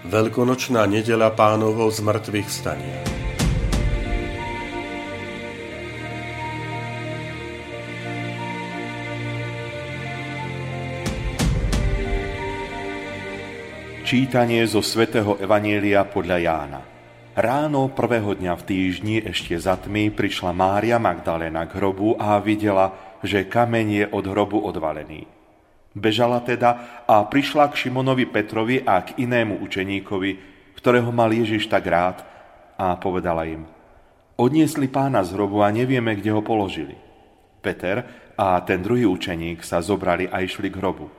Veľkonočná nedela pánovho z mŕtvych stania. Čítanie zo svätého Evanielia podľa Jána. Ráno prvého dňa v týždni ešte za tmy prišla Mária Magdalena k hrobu a videla, že kameň je od hrobu odvalený. Bežala teda a prišla k Šimonovi Petrovi a k inému učeníkovi, ktorého mal Ježiš tak rád a povedala im, odniesli pána z hrobu a nevieme, kde ho položili. Peter a ten druhý učeník sa zobrali a išli k hrobu.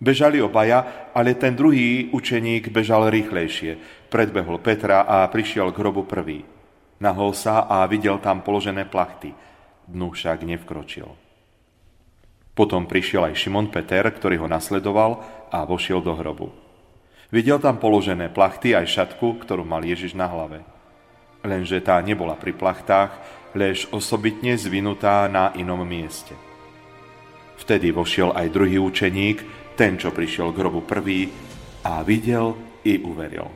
Bežali obaja, ale ten druhý učeník bežal rýchlejšie. Predbehol Petra a prišiel k hrobu prvý. Nahol sa a videl tam položené plachty. Dnu však nevkročil. Potom prišiel aj Šimon Peter, ktorý ho nasledoval a vošiel do hrobu. Videl tam položené plachty aj šatku, ktorú mal Ježiš na hlave. Lenže tá nebola pri plachtách, lež osobitne zvinutá na inom mieste. Vtedy vošiel aj druhý učeník, ten, čo prišiel k hrobu prvý, a videl i uveril.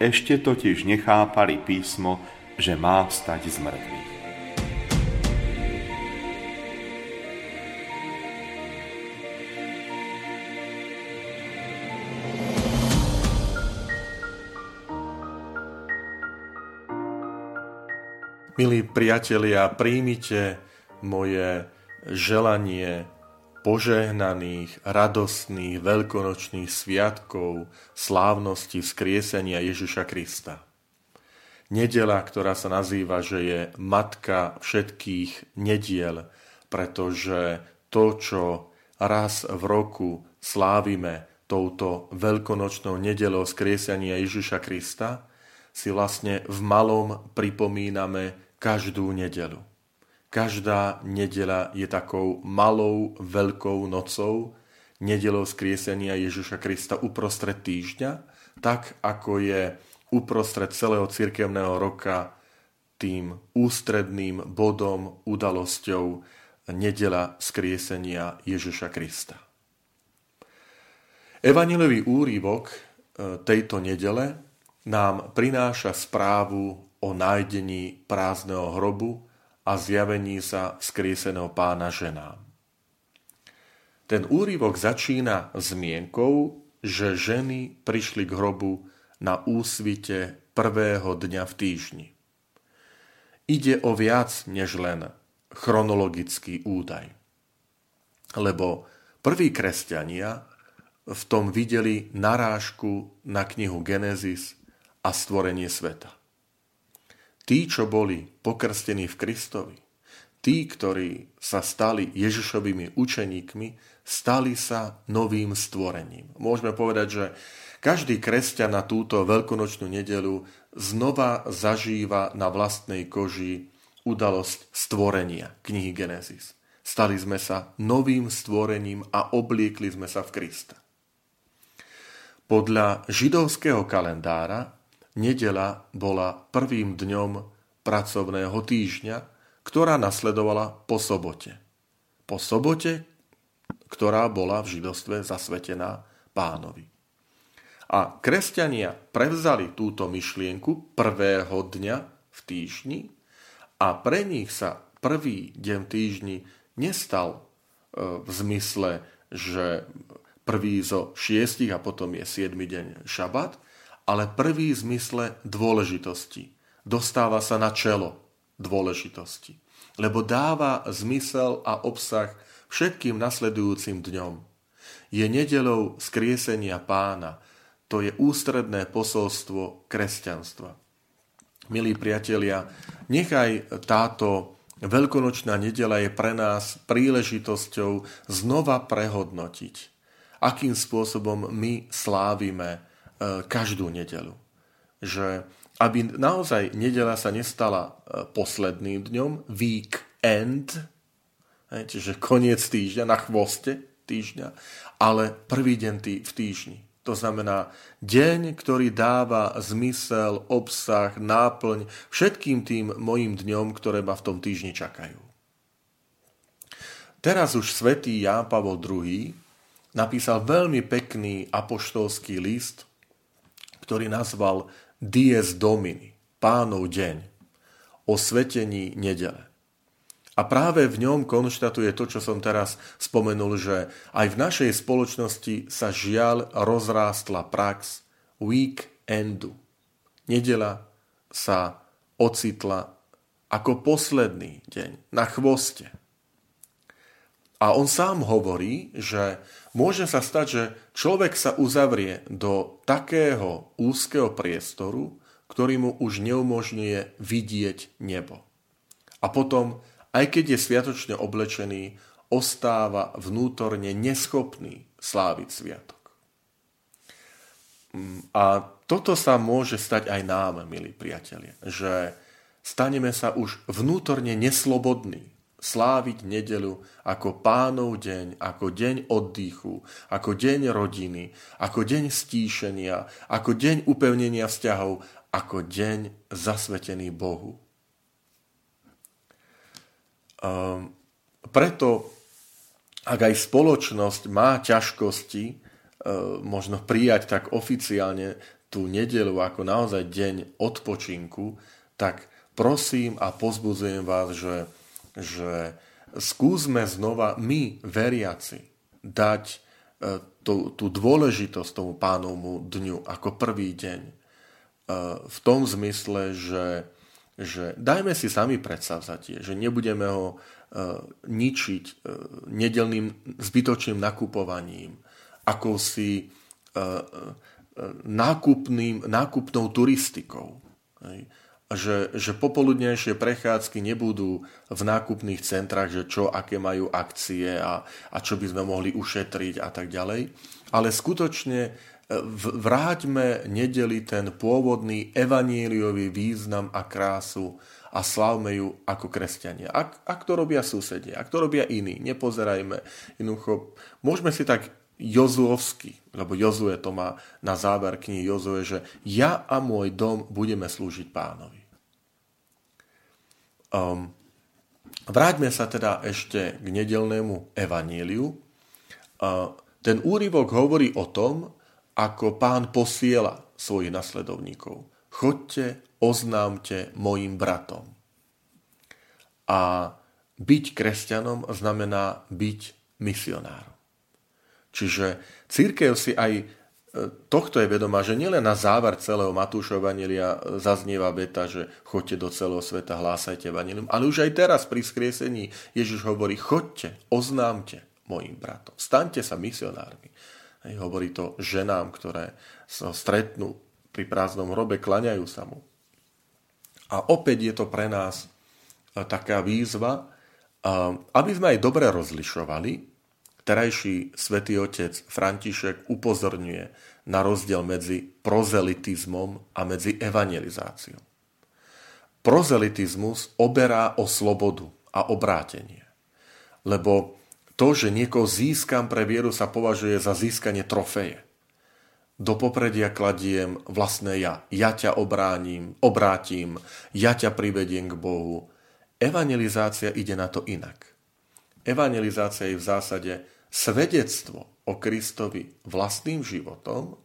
Ešte totiž nechápali písmo, že má vstať z mŕtvych. Milí priatelia, príjmite moje želanie požehnaných, radostných, veľkonočných sviatkov, slávnosti vzkriesenia Ježiša Krista. Nedela, ktorá sa nazýva, že je matka všetkých nediel, pretože to, čo raz v roku slávime touto veľkonočnou nedelou skriesenia Ježiša Krista, si vlastne v malom pripomíname každú nedelu. Každá nedela je takou malou, veľkou nocou, nedelou skriesenia Ježiša Krista uprostred týždňa, tak ako je uprostred celého cirkevného roka tým ústredným bodom, udalosťou nedela skriesenia Ježiša Krista. Evanilový úrivok e, tejto nedele nám prináša správu o nájdení prázdneho hrobu a zjavení sa vzkrieseného pána ženám. Ten úryvok začína zmienkou, že ženy prišli k hrobu na úsvite prvého dňa v týždni. Ide o viac než len chronologický údaj. Lebo prví kresťania v tom videli narážku na knihu Genesis a stvorenie sveta. Tí, čo boli pokrstení v Kristovi, tí, ktorí sa stali Ježišovými učeníkmi, stali sa novým stvorením. Môžeme povedať, že každý kresťan na túto veľkonočnú nedelu znova zažíva na vlastnej koži udalosť stvorenia knihy Genesis. Stali sme sa novým stvorením a obliekli sme sa v Krista. Podľa židovského kalendára Nedela bola prvým dňom pracovného týždňa, ktorá nasledovala po sobote. Po sobote, ktorá bola v židostve zasvetená pánovi. A kresťania prevzali túto myšlienku prvého dňa v týždni a pre nich sa prvý deň týždni nestal e, v zmysle, že prvý zo šiestich a potom je siedmy deň šabat, ale prvý v zmysle dôležitosti. Dostáva sa na čelo dôležitosti, lebo dáva zmysel a obsah všetkým nasledujúcim dňom. Je nedelou skriesenia pána, to je ústredné posolstvo kresťanstva. Milí priatelia, nechaj táto veľkonočná nedela je pre nás príležitosťou znova prehodnotiť, akým spôsobom my slávime každú nedelu. že aby naozaj nedela sa nestala e, posledným dňom, weekend, čiže koniec týždňa, na chvoste týždňa, ale prvý deň tý, v týždni. To znamená deň, ktorý dáva zmysel, obsah, náplň všetkým tým mojim dňom, ktoré ma v tom týždni čakajú. Teraz už svätý Ján Pavol II napísal veľmi pekný apoštolský list, ktorý nazval Dies Domini, pánov deň, o svetení nedele. A práve v ňom konštatuje to, čo som teraz spomenul, že aj v našej spoločnosti sa žiaľ rozrástla prax weekendu. Nedela sa ocitla ako posledný deň na chvoste. A on sám hovorí, že môže sa stať, že človek sa uzavrie do takého úzkeho priestoru, ktorý mu už neumožňuje vidieť nebo. A potom aj keď je sviatočne oblečený, ostáva vnútorne neschopný sláviť sviatok. Mm, a toto sa môže stať aj nám, milí priatelia, že staneme sa už vnútorne neslobodní sláviť nedelu ako pánov deň, ako deň oddychu, ako deň rodiny, ako deň stíšenia, ako deň upevnenia vzťahov, ako deň zasvetený Bohu. Ehm, preto, ak aj spoločnosť má ťažkosti ehm, možno prijať tak oficiálne tú nedelu ako naozaj deň odpočinku, tak prosím a pozbudzujem vás, že, že skúsme znova my, veriaci, dať e, tú, tú dôležitosť tomu pánovmu dňu ako prvý deň. E, v tom zmysle, že že dajme si sami predsavzatie, že nebudeme ho e, ničiť nedelným zbytočným nakupovaním, akousi e, nákupným, nákupnou turistikou. Že, že popoludnejšie prechádzky nebudú v nákupných centrách, že čo, aké majú akcie a, a čo by sme mohli ušetriť a tak ďalej, ale skutočne vráťme nedeli ten pôvodný evaníliový význam a krásu a slavme ju ako kresťania. Ak, ak to robia susedia, ak to robia iní, nepozerajme. Jednoducho, môžeme si tak Jozuovsky, lebo Jozue to má na záver knihy Jozue, že ja a môj dom budeme slúžiť pánovi. Um, vráťme sa teda ešte k nedelnému evaníliu. Uh, ten úryvok hovorí o tom, ako pán posiela svojich nasledovníkov. Chodte, oznámte mojim bratom. A byť kresťanom znamená byť misionárom. Čiže církev si aj tohto je vedomá, že nielen na záver celého Matúšova Evangelia zaznieva veta, že chodte do celého sveta, hlásajte Evangelium, ale už aj teraz pri skriesení Ježiš hovorí, chodte, oznámte mojim bratom, staňte sa misionármi. Hej, hovorí to ženám, ktoré sa stretnú pri prázdnom hrobe, klaňajú sa mu. A opäť je to pre nás e, taká výzva, e, aby sme aj dobre rozlišovali. Terajší svätý otec František upozorňuje na rozdiel medzi prozelitizmom a medzi evangelizáciou. Prozelitizmus oberá o slobodu a obrátenie. Lebo to, že niekoho získam pre vieru, sa považuje za získanie trofeje. Do popredia kladiem vlastné ja. Ja ťa obránim, obrátim, ja ťa privediem k Bohu. Evangelizácia ide na to inak. Evangelizácia je v zásade svedectvo o Kristovi vlastným životom,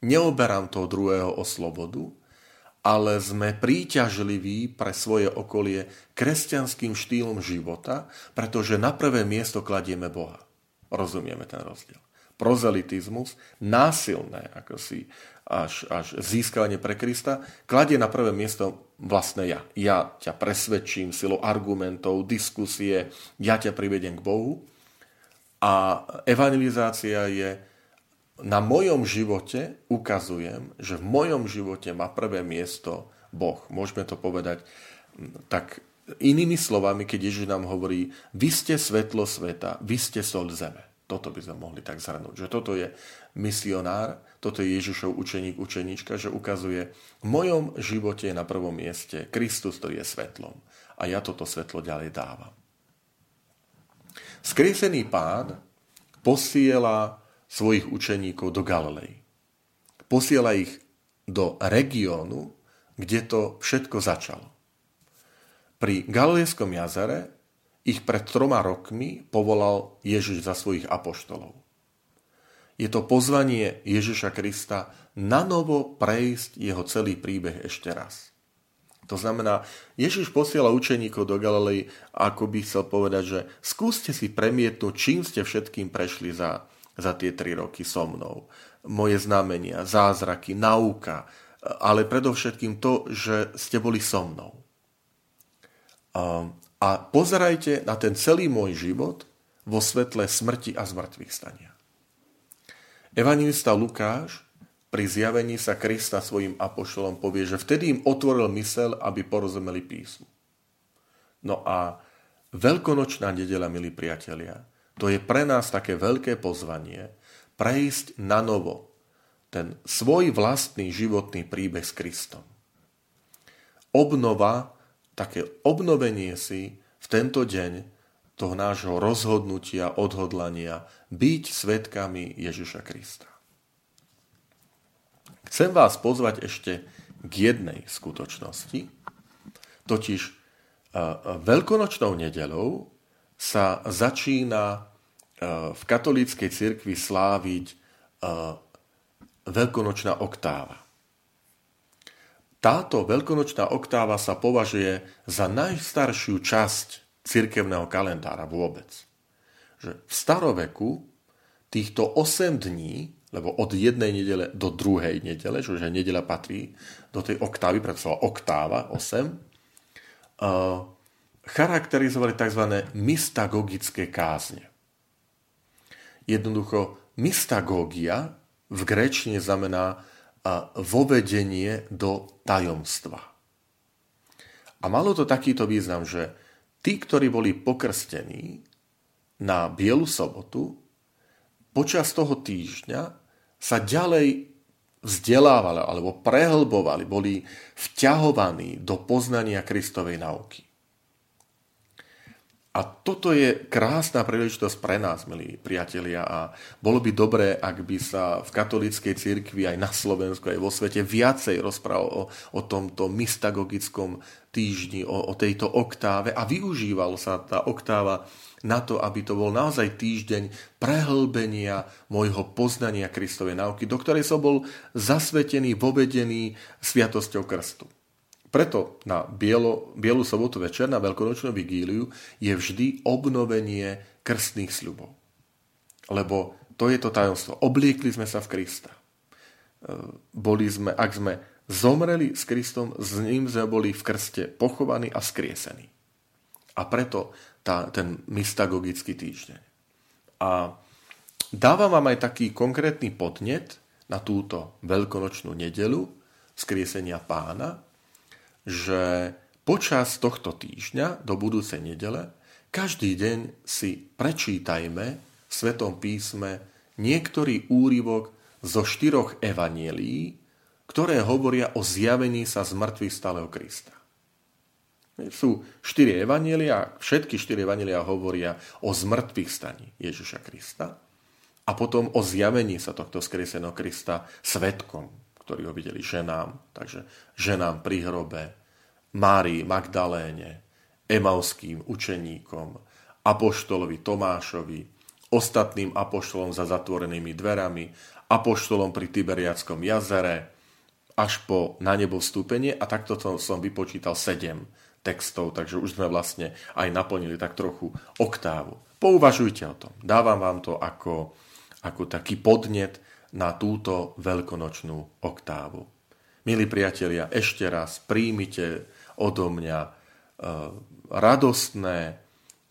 neoberám toho druhého o slobodu, ale sme príťažliví pre svoje okolie kresťanským štýlom života, pretože na prvé miesto kladieme Boha. Rozumieme ten rozdiel. Prozelitizmus, násilné, ako si až, až získanie pre Krista, kladie na prvé miesto vlastné ja. Ja ťa presvedčím silou argumentov, diskusie, ja ťa privedem k Bohu. A evangelizácia je na mojom živote ukazujem, že v mojom živote má prvé miesto Boh. Môžeme to povedať tak inými slovami, keď Ježiš nám hovorí, vy ste svetlo sveta, vy ste sol zeme. Toto by sme mohli tak zhrnúť, že toto je misionár, toto je Ježišov učeník, učeníčka, že ukazuje, v mojom živote je na prvom mieste Kristus, ktorý je svetlom. A ja toto svetlo ďalej dávam. Skriesený pán posiela svojich učeníkov do Galilei. Posiela ich do regiónu, kde to všetko začalo. Pri Galilejskom jazere ich pred troma rokmi povolal Ježiš za svojich apoštolov. Je to pozvanie Ježiša Krista na novo prejsť jeho celý príbeh ešte raz. To znamená, Ježiš posiela učeníkov do Galilei, ako by chcel povedať, že skúste si premietnúť, čím ste všetkým prešli za, za tie tri roky so mnou. Moje znamenia, zázraky, nauka, ale predovšetkým to, že ste boli so mnou. A pozerajte na ten celý môj život vo svetle smrti a zmrtvých stania. Evangelista Lukáš pri zjavení sa Krista svojim apoštolom povie, že vtedy im otvoril mysel, aby porozumeli písmu. No a veľkonočná nedela, milí priatelia, to je pre nás také veľké pozvanie prejsť na novo ten svoj vlastný životný príbeh s Kristom. Obnova také obnovenie si v tento deň toho nášho rozhodnutia, odhodlania byť svetkami Ježiša Krista. Chcem vás pozvať ešte k jednej skutočnosti, totiž e, veľkonočnou nedelou sa začína e, v katolíckej cirkvi sláviť e, veľkonočná oktáva. Táto veľkonočná oktáva sa považuje za najstaršiu časť cirkevného kalendára vôbec. Že v staroveku týchto 8 dní, lebo od jednej nedele do druhej nedele, čiže nedela patrí do tej oktávy, preto oktáva 8, uh, charakterizovali tzv. mystagogické kázne. Jednoducho, mystagógia v gréčine znamená vovedenie do tajomstva. A malo to takýto význam, že tí, ktorí boli pokrstení na Bielu sobotu, počas toho týždňa sa ďalej vzdelávali alebo prehlbovali, boli vťahovaní do poznania Kristovej nauky. A toto je krásna príležitosť pre nás, milí priatelia, a bolo by dobré, ak by sa v katolíckej cirkvi aj na Slovensku, aj vo svete viacej rozprával o, tomto mystagogickom týždni, o, o tejto oktáve a využíval sa tá oktáva na to, aby to bol naozaj týždeň prehlbenia môjho poznania Kristovej náuky, do ktorej som bol zasvetený, vovedený sviatosťou krstu. Preto na bielo, bielu sobotu večer, na veľkonočnú vigíliu, je vždy obnovenie krstných sľubov. Lebo to je to tajomstvo. Obliekli sme sa v Krista. E, boli sme, ak sme zomreli s Kristom, s ním sme boli v krste pochovaní a skriesení. A preto tá, ten mystagogický týždeň. A dávam vám aj taký konkrétny podnet na túto veľkonočnú nedelu skriesenia pána, že počas tohto týždňa do budúcej nedele každý deň si prečítajme v Svetom písme niektorý úryvok zo štyroch evanielí, ktoré hovoria o zjavení sa z mŕtvych stáleho Krista. Sú štyri evanielia, všetky štyri evanielia hovoria o zmrtvých staní Ježiša Krista a potom o zjavení sa tohto skreseného Krista svetkom, ktorí ho videli ženám, takže ženám pri hrobe, Márii Magdaléne, emauským učeníkom, apoštolovi Tomášovi, ostatným apoštolom za zatvorenými dverami, apoštolom pri Tiberiackom jazere, až po na nebo vstúpenie a takto som vypočítal sedem textov, takže už sme vlastne aj naplnili tak trochu oktávu. Pouvažujte o tom. Dávam vám to ako, ako taký podnet na túto veľkonočnú oktávu. Milí priatelia, ešte raz príjmite odo mňa e, radostné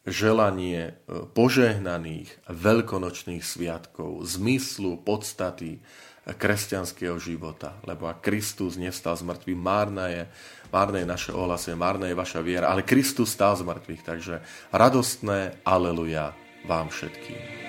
želanie e, požehnaných veľkonočných sviatkov, zmyslu, podstaty kresťanského života. Lebo ak Kristus nestal z mŕtvych, márna je, márne je naše ohlasenie, márna je vaša viera, ale Kristus stál z mŕtvych. Takže radostné aleluja vám všetkým.